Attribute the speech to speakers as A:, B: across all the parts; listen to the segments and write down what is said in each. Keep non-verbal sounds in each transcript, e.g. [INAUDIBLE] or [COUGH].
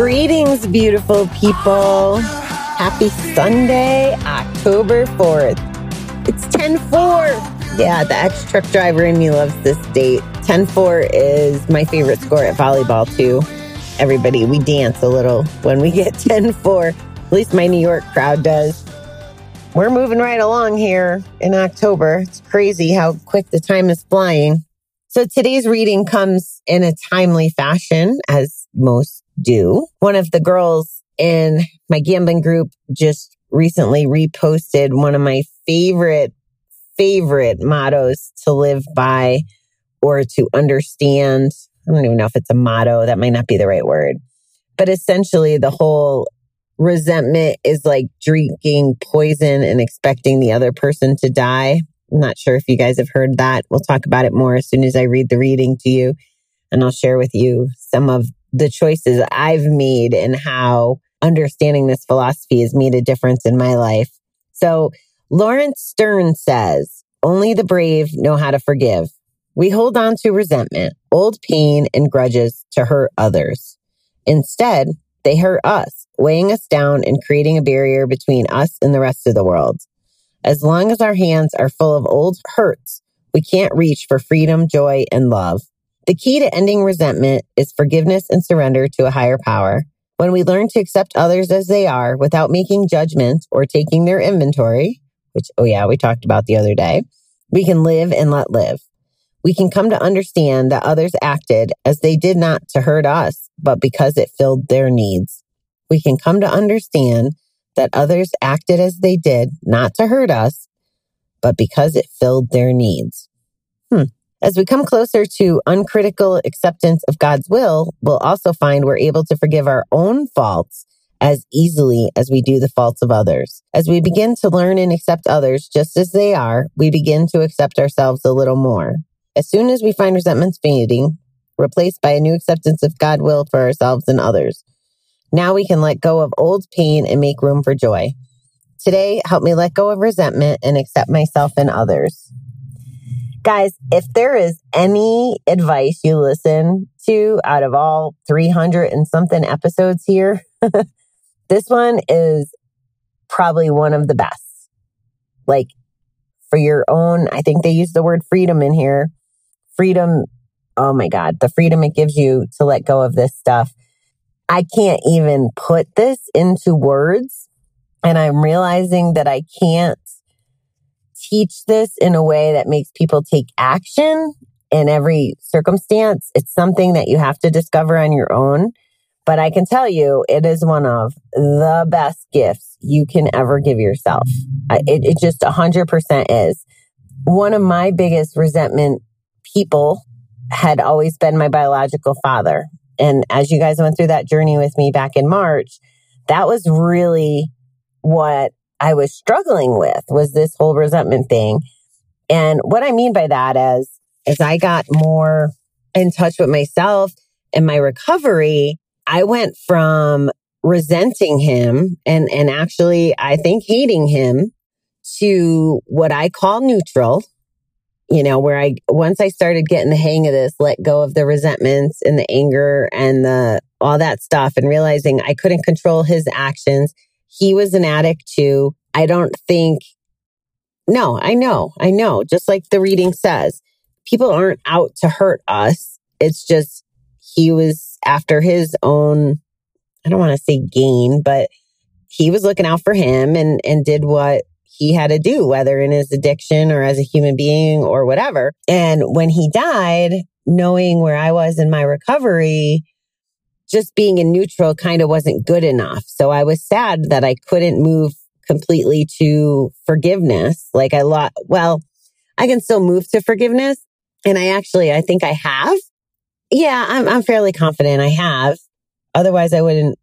A: Greetings, beautiful people. Happy Sunday, October 4th. It's 10 4. Yeah, the ex truck driver in me loves this date. 10 4 is my favorite score at volleyball, too. Everybody, we dance a little when we get 10 4. At least my New York crowd does. We're moving right along here in October. It's crazy how quick the time is flying. So today's reading comes in a timely fashion, as most do. One of the girls in my gambling group just recently reposted one of my favorite, favorite mottos to live by or to understand. I don't even know if it's a motto. That might not be the right word. But essentially, the whole resentment is like drinking poison and expecting the other person to die. I'm not sure if you guys have heard that. We'll talk about it more as soon as I read the reading to you. And I'll share with you some of the choices I've made and how understanding this philosophy has made a difference in my life. So Laurence Sterne says, only the brave know how to forgive. We hold on to resentment, old pain, and grudges to hurt others. Instead, they hurt us, weighing us down and creating a barrier between us and the rest of the world. As long as our hands are full of old hurts, we can't reach for freedom, joy, and love. The key to ending resentment is forgiveness and surrender to a higher power. When we learn to accept others as they are without making judgments or taking their inventory, which, oh yeah, we talked about the other day, we can live and let live. We can come to understand that others acted as they did not to hurt us, but because it filled their needs. We can come to understand that others acted as they did not to hurt us, but because it filled their needs. Hmm. As we come closer to uncritical acceptance of God's will, we'll also find we're able to forgive our own faults as easily as we do the faults of others. As we begin to learn and accept others just as they are, we begin to accept ourselves a little more. As soon as we find resentments fading, replaced by a new acceptance of God will for ourselves and others, now we can let go of old pain and make room for joy. Today, help me let go of resentment and accept myself and others. Guys, if there is any advice you listen to out of all 300 and something episodes here, [LAUGHS] this one is probably one of the best. Like for your own, I think they use the word freedom in here. Freedom, oh my God, the freedom it gives you to let go of this stuff. I can't even put this into words. And I'm realizing that I can't teach this in a way that makes people take action in every circumstance. It's something that you have to discover on your own. But I can tell you, it is one of the best gifts you can ever give yourself. It, it just 100% is. One of my biggest resentment people had always been my biological father. And as you guys went through that journey with me back in March, that was really what I was struggling with was this whole resentment thing. And what I mean by that is, as I got more in touch with myself and my recovery, I went from resenting him and, and actually, I think hating him to what I call neutral, you know, where I, once I started getting the hang of this, let go of the resentments and the anger and the, all that stuff and realizing I couldn't control his actions. He was an addict too. I don't think, no, I know, I know, just like the reading says, people aren't out to hurt us. It's just he was after his own, I don't want to say gain, but he was looking out for him and, and did what he had to do, whether in his addiction or as a human being or whatever. And when he died, knowing where I was in my recovery, just being in neutral kind of wasn't good enough. So I was sad that I couldn't move completely to forgiveness. Like I lot, well, I can still move to forgiveness. And I actually, I think I have. Yeah, I'm, I'm fairly confident I have. Otherwise I wouldn't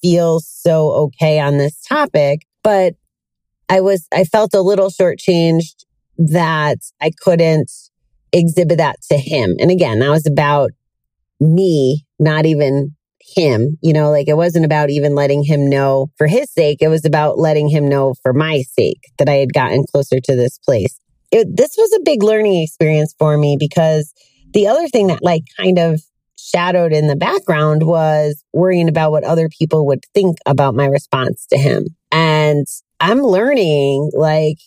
A: feel so okay on this topic. But I was, I felt a little shortchanged that I couldn't exhibit that to him. And again, that was about me not even him, you know, like it wasn't about even letting him know for his sake. It was about letting him know for my sake that I had gotten closer to this place. It, this was a big learning experience for me because the other thing that like kind of shadowed in the background was worrying about what other people would think about my response to him. And I'm learning like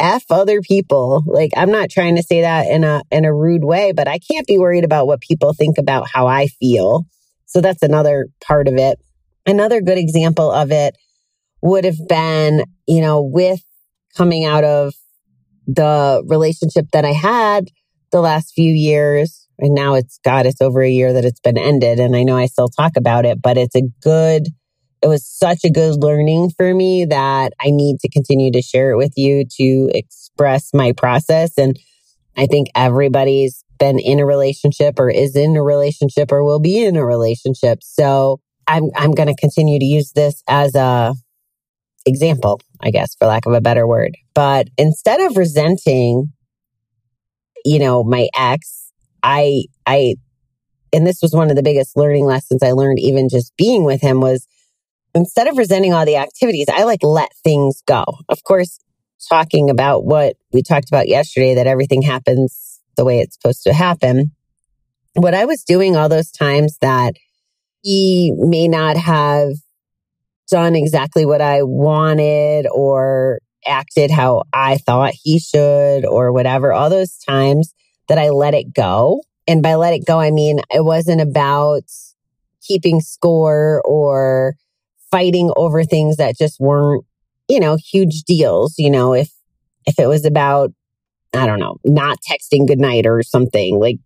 A: F other people. Like I'm not trying to say that in a in a rude way, but I can't be worried about what people think about how I feel. So that's another part of it. Another good example of it would have been, you know, with coming out of the relationship that I had the last few years. And now it's God, it's over a year that it's been ended. And I know I still talk about it, but it's a good, it was such a good learning for me that I need to continue to share it with you to express my process. And I think everybody's been in a relationship or is in a relationship or will be in a relationship. So I'm, I'm going to continue to use this as a example, I guess, for lack of a better word. But instead of resenting, you know, my ex, I, I, and this was one of the biggest learning lessons I learned even just being with him was instead of resenting all the activities, I like let things go. Of course, talking about what we talked about yesterday, that everything happens the way it's supposed to happen. What I was doing all those times that he may not have done exactly what I wanted or acted how I thought he should or whatever, all those times that I let it go. And by let it go, I mean, it wasn't about keeping score or fighting over things that just weren't, you know, huge deals. You know, if, if it was about, I don't know, not texting goodnight or something, like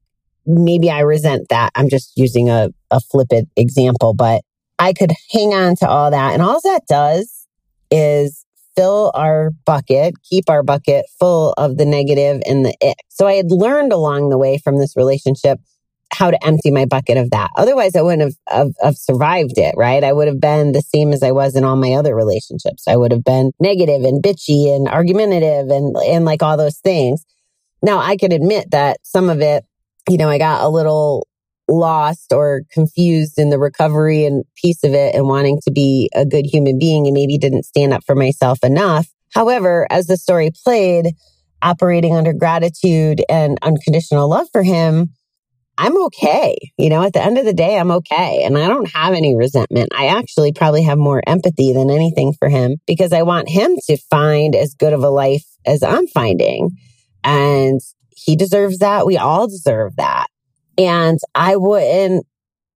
A: maybe I resent that. I'm just using a, a flippant example, but I could hang on to all that. And all that does is fill our bucket, keep our bucket full of the negative and the ick. So I had learned along the way from this relationship how to empty my bucket of that. Otherwise, I wouldn't have, have, have, survived it, right? I would have been the same as I was in all my other relationships. I would have been negative and bitchy and argumentative and, and like all those things. Now I could admit that some of it, you know, I got a little lost or confused in the recovery and piece of it and wanting to be a good human being and maybe didn't stand up for myself enough. However, as the story played, operating under gratitude and unconditional love for him, I'm okay. You know, at the end of the day, I'm okay. And I don't have any resentment. I actually probably have more empathy than anything for him because I want him to find as good of a life as I'm finding. And he deserves that. We all deserve that. And I wouldn't,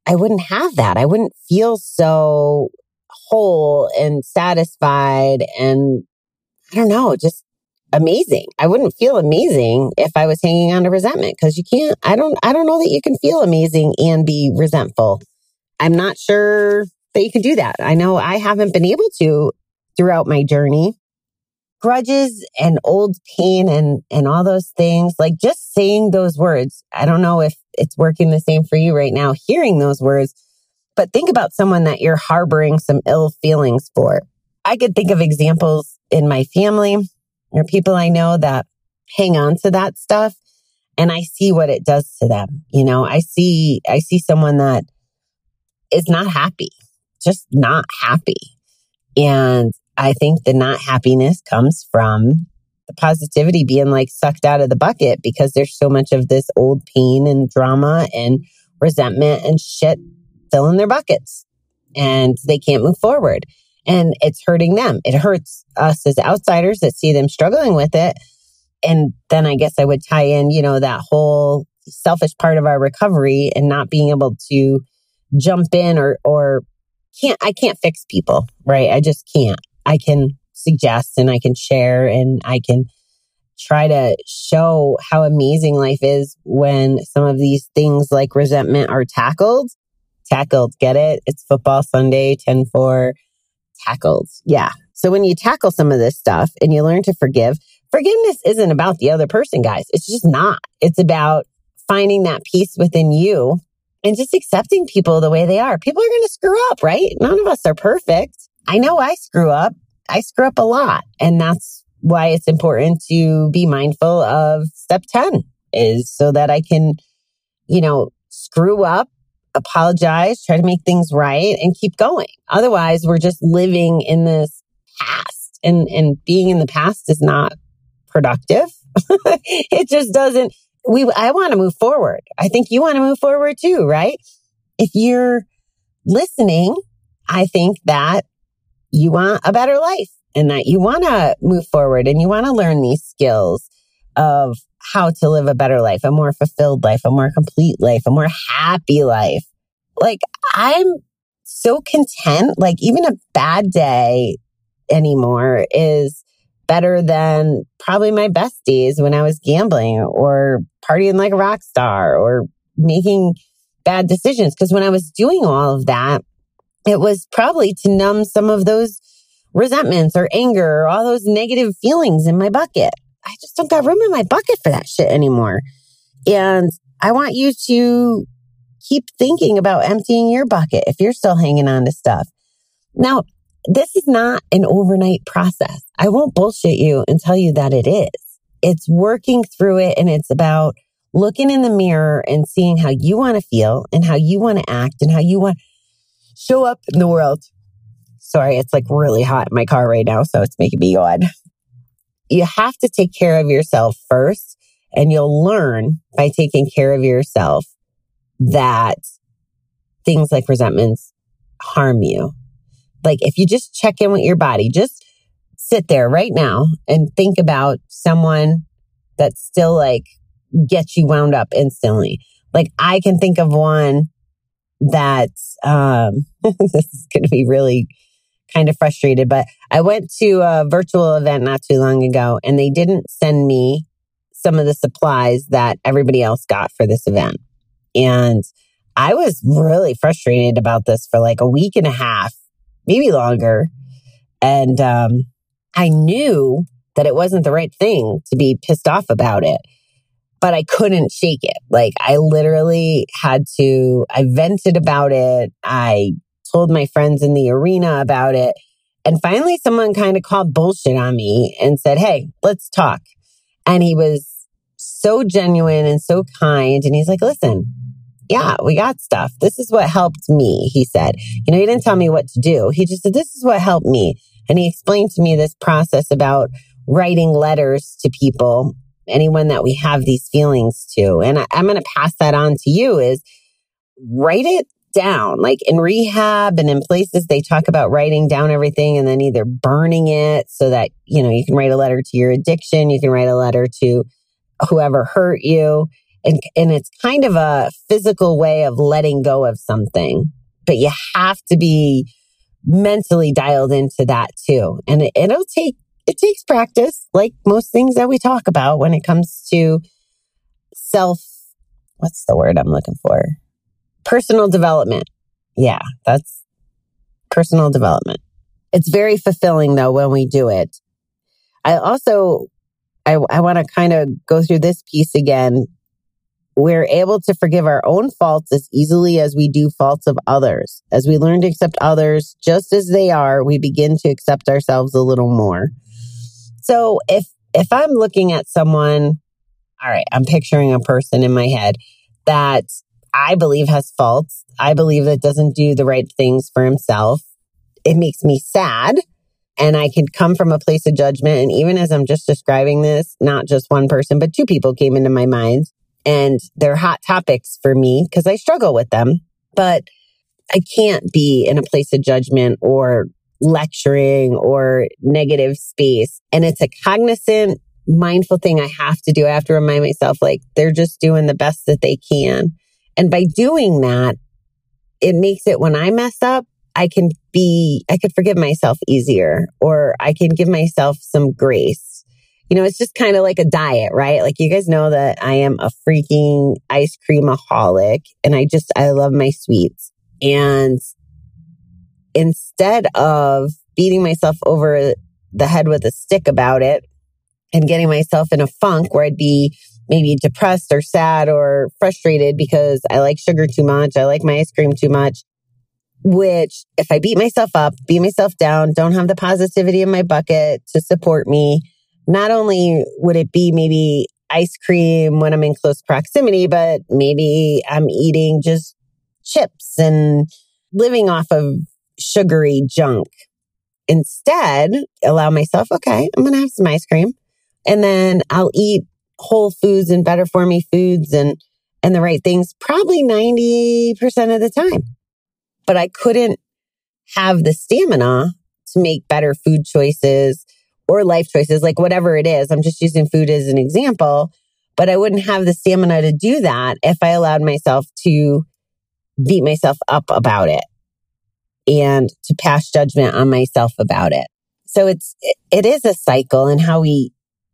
A: I wouldn't have that. I wouldn't feel so whole and satisfied and I don't know, just amazing. I wouldn't feel amazing if I was hanging on to resentment because you can't, I don't, I don't know that you can feel amazing and be resentful. I'm not sure that you can do that. I know I haven't been able to throughout my journey grudges and old pain and, and all those things, like just saying those words. I don't know if it's working the same for you right now, hearing those words, but think about someone that you're harboring some ill feelings for. I could think of examples in my family or people I know that hang on to that stuff and I see what it does to them. You know, I see, I see someone that is not happy, just not happy. And I think the not happiness comes from the positivity being like sucked out of the bucket because there's so much of this old pain and drama and resentment and shit filling their buckets and they can't move forward. And it's hurting them. It hurts us as outsiders that see them struggling with it. And then I guess I would tie in, you know, that whole selfish part of our recovery and not being able to jump in or, or can't, I can't fix people, right? I just can't. I can suggest and I can share and I can try to show how amazing life is when some of these things like resentment are tackled. Tackled, get it? It's football Sunday, 10 4, tackled. Yeah. So when you tackle some of this stuff and you learn to forgive, forgiveness isn't about the other person, guys. It's just not. It's about finding that peace within you and just accepting people the way they are. People are going to screw up, right? None of us are perfect. I know I screw up. I screw up a lot. And that's why it's important to be mindful of step 10 is so that I can, you know, screw up apologize, try to make things right and keep going. Otherwise, we're just living in this past and, and being in the past is not productive. [LAUGHS] it just doesn't, we, I want to move forward. I think you want to move forward too, right? If you're listening, I think that you want a better life and that you want to move forward and you want to learn these skills of how to live a better life, a more fulfilled life, a more complete life, a more happy life. Like I'm so content, like even a bad day anymore is better than probably my best days when I was gambling or partying like a rock star or making bad decisions. Cause when I was doing all of that, it was probably to numb some of those resentments or anger or all those negative feelings in my bucket. I just don't got room in my bucket for that shit anymore. And I want you to keep thinking about emptying your bucket if you're still hanging on to stuff. Now, this is not an overnight process. I won't bullshit you and tell you that it is. It's working through it and it's about looking in the mirror and seeing how you want to feel and how you want to act and how you want to show up in the world. Sorry, it's like really hot in my car right now, so it's making me yawn [LAUGHS] you have to take care of yourself first. And you'll learn by taking care of yourself that things like resentments harm you. Like if you just check in with your body, just sit there right now and think about someone that still like gets you wound up instantly. Like I can think of one that um [LAUGHS] this is going to be really kind of frustrated, but I went to a virtual event not too long ago and they didn't send me some of the supplies that everybody else got for this event. And I was really frustrated about this for like a week and a half, maybe longer. And um, I knew that it wasn't the right thing to be pissed off about it, but I couldn't shake it. Like I literally had to, I vented about it. I told my friends in the arena about it. And finally, someone kind of called bullshit on me and said, Hey, let's talk. And he was so genuine and so kind. And he's like, Listen, yeah, we got stuff. This is what helped me, he said. You know, he didn't tell me what to do. He just said, This is what helped me. And he explained to me this process about writing letters to people, anyone that we have these feelings to. And I, I'm going to pass that on to you is write it down. Like in rehab and in places, they talk about writing down everything and then either burning it so that, you know, you can write a letter to your addiction. You can write a letter to whoever hurt you. And, and it's kind of a physical way of letting go of something, but you have to be mentally dialed into that too. And it, it'll take, it takes practice, like most things that we talk about when it comes to self, what's the word I'm looking for? Personal development. Yeah, that's personal development. It's very fulfilling though when we do it. I also, I, I want to kind of go through this piece again. We're able to forgive our own faults as easily as we do faults of others. As we learn to accept others just as they are, we begin to accept ourselves a little more. So if, if I'm looking at someone, all right, I'm picturing a person in my head that I believe has faults. I believe that doesn't do the right things for himself. It makes me sad. And I can come from a place of judgment. And even as I'm just describing this, not just one person, but two people came into my mind and they're hot topics for me because I struggle with them. But I can't be in a place of judgment or lecturing or negative space. And it's a cognizant, mindful thing I have to do. I have to remind myself like they're just doing the best that they can. And by doing that, it makes it when I mess up, I can be, I could forgive myself easier or I can give myself some grace. You know, it's just kind of like a diet, right? Like you guys know that I am a freaking ice creamaholic and I just, I love my sweets. And instead of beating myself over the head with a stick about it and getting myself in a funk where I'd be maybe depressed or sad or frustrated because I like sugar too much. I like my ice cream too much. Which, if I beat myself up, beat myself down, don't have the positivity in my bucket to support me, not only would it be maybe ice cream when I'm in close proximity, but maybe I'm eating just chips and living off of sugary junk. Instead, allow myself, okay, I'm going to have some ice cream and then I'll eat whole foods and better for me foods and, and the right things probably 90% of the time. But I couldn't have the stamina to make better food choices or life choices, like whatever it is. I'm just using food as an example, but I wouldn't have the stamina to do that if I allowed myself to beat myself up about it and to pass judgment on myself about it. So it's, it is a cycle and how we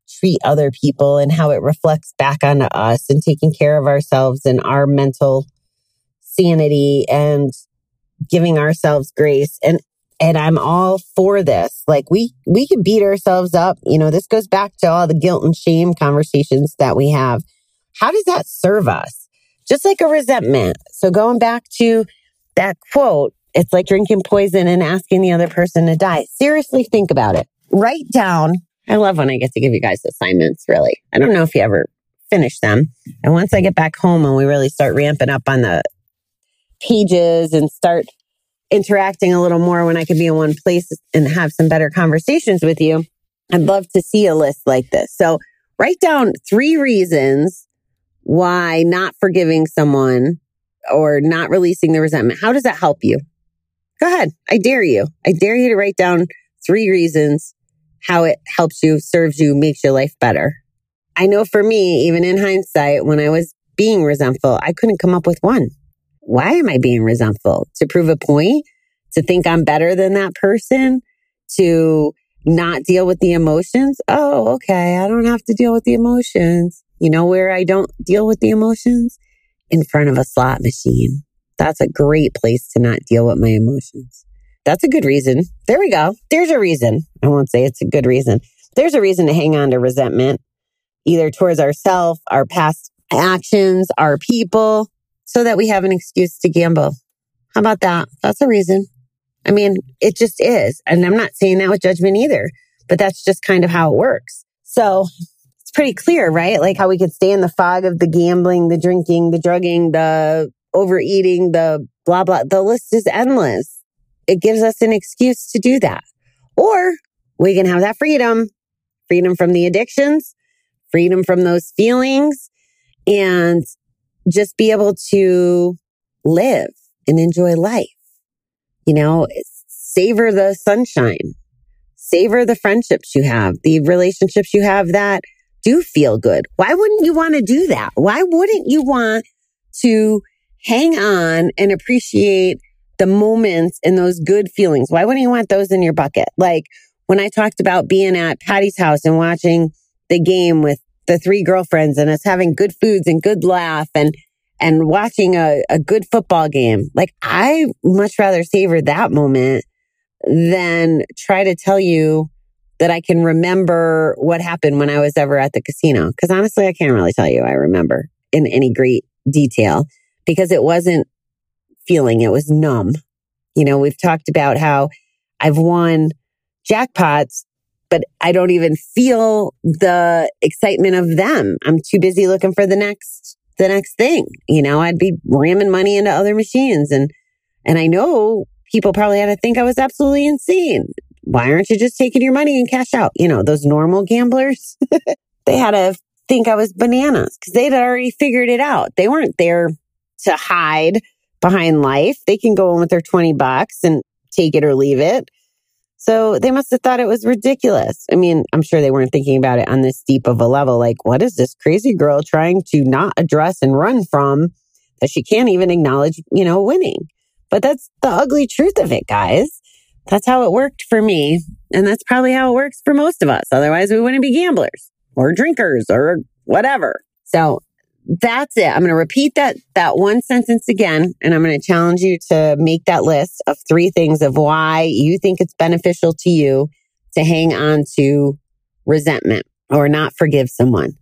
A: treat other people and how it reflects back onto us and taking care of ourselves and our mental sanity and giving ourselves grace. And, and I'm all for this. Like we, we can beat ourselves up. You know, this goes back to all the guilt and shame conversations that we have. How does that serve us? Just like a resentment. So going back to that quote, it's like drinking poison and asking the other person to die. Seriously, think about it. Write down. I love when I get to give you guys assignments, really. I don't know if you ever finish them. And once I get back home and we really start ramping up on the pages and start interacting a little more when I could be in one place and have some better conversations with you, I'd love to see a list like this. So write down three reasons why not forgiving someone or not releasing the resentment. How does that help you? Go ahead. I dare you. I dare you to write down three reasons how it helps you, serves you, makes your life better. I know for me, even in hindsight, when I was being resentful, I couldn't come up with one. Why am I being resentful? To prove a point? To think I'm better than that person? To not deal with the emotions? Oh, okay. I don't have to deal with the emotions. You know where I don't deal with the emotions? In front of a slot machine. That's a great place to not deal with my emotions. That's a good reason. There we go. There's a reason. I won't say it's a good reason. There's a reason to hang on to resentment, either towards ourselves, our past actions, our people, so that we have an excuse to gamble. How about that? That's a reason. I mean, it just is. And I'm not saying that with judgment either, but that's just kind of how it works. So it's pretty clear, right? Like how we could stay in the fog of the gambling, the drinking, the drugging, the overeating, the blah, blah. The list is endless. It gives us an excuse to do that. Or we can have that freedom, freedom from the addictions, freedom from those feelings and just be able to live and enjoy life. You know, savor the sunshine, savor the friendships you have, the relationships you have that do feel good. Why wouldn't you want to do that? Why wouldn't you want to hang on and appreciate the moments and those good feelings? Why wouldn't you want those in your bucket? Like when I talked about being at Patty's house and watching the game with the three girlfriends and us having good foods and good laugh and and watching a, a good football game. Like I much rather savor that moment than try to tell you that I can remember what happened when I was ever at the casino. Cause honestly, I can't really tell you I remember in any great detail because it wasn't feeling, it was numb. You know, we've talked about how I've won jackpots but I don't even feel the excitement of them. I'm too busy looking for the next, the next thing. You know, I'd be ramming money into other machines and, and I know people probably had to think I was absolutely insane. Why aren't you just taking your money and cash out? You know, those normal gamblers, [LAUGHS] they had to think I was bananas because they'd already figured it out. They weren't there to hide behind life. They can go in with their 20 bucks and take it or leave it. So they must have thought it was ridiculous. I mean, I'm sure they weren't thinking about it on this deep of a level. Like, what is this crazy girl trying to not address and run from that she can't even acknowledge, you know, winning? But that's the ugly truth of it, guys. That's how it worked for me. And that's probably how it works for most of us. Otherwise, we wouldn't be gamblers or drinkers or whatever. So that's it. I'm going to repeat that, that one sentence again, and I'm going to challenge you to make that list of three things of why you think it's beneficial to you to hang on to resentment or not forgive someone.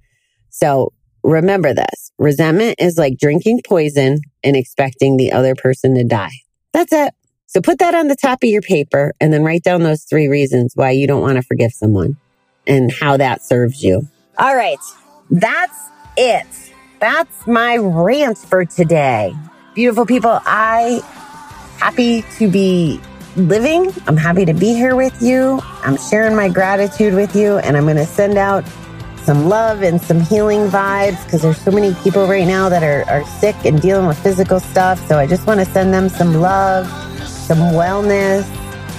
A: So remember this. Resentment is like drinking poison and expecting the other person to die. That's it. So put that on the top of your paper and then write down those three reasons why you don't want to forgive someone and how that serves you. All right. That's it. That's my rant for today. Beautiful people, I happy to be living. I'm happy to be here with you. I'm sharing my gratitude with you, and I'm going to send out some love and some healing vibes because there's so many people right now that are, are sick and dealing with physical stuff. So I just want to send them some love, some wellness.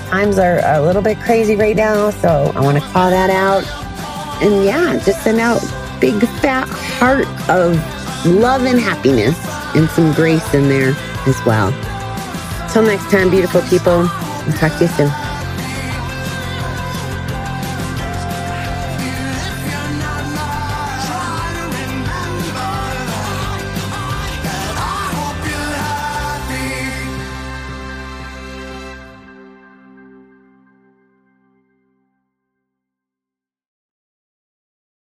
A: Times are, are a little bit crazy right now, so I want to call that out. And yeah, just send out big fat heart of love and happiness and some grace in there as well. Till next time, beautiful people. I'll talk to you soon.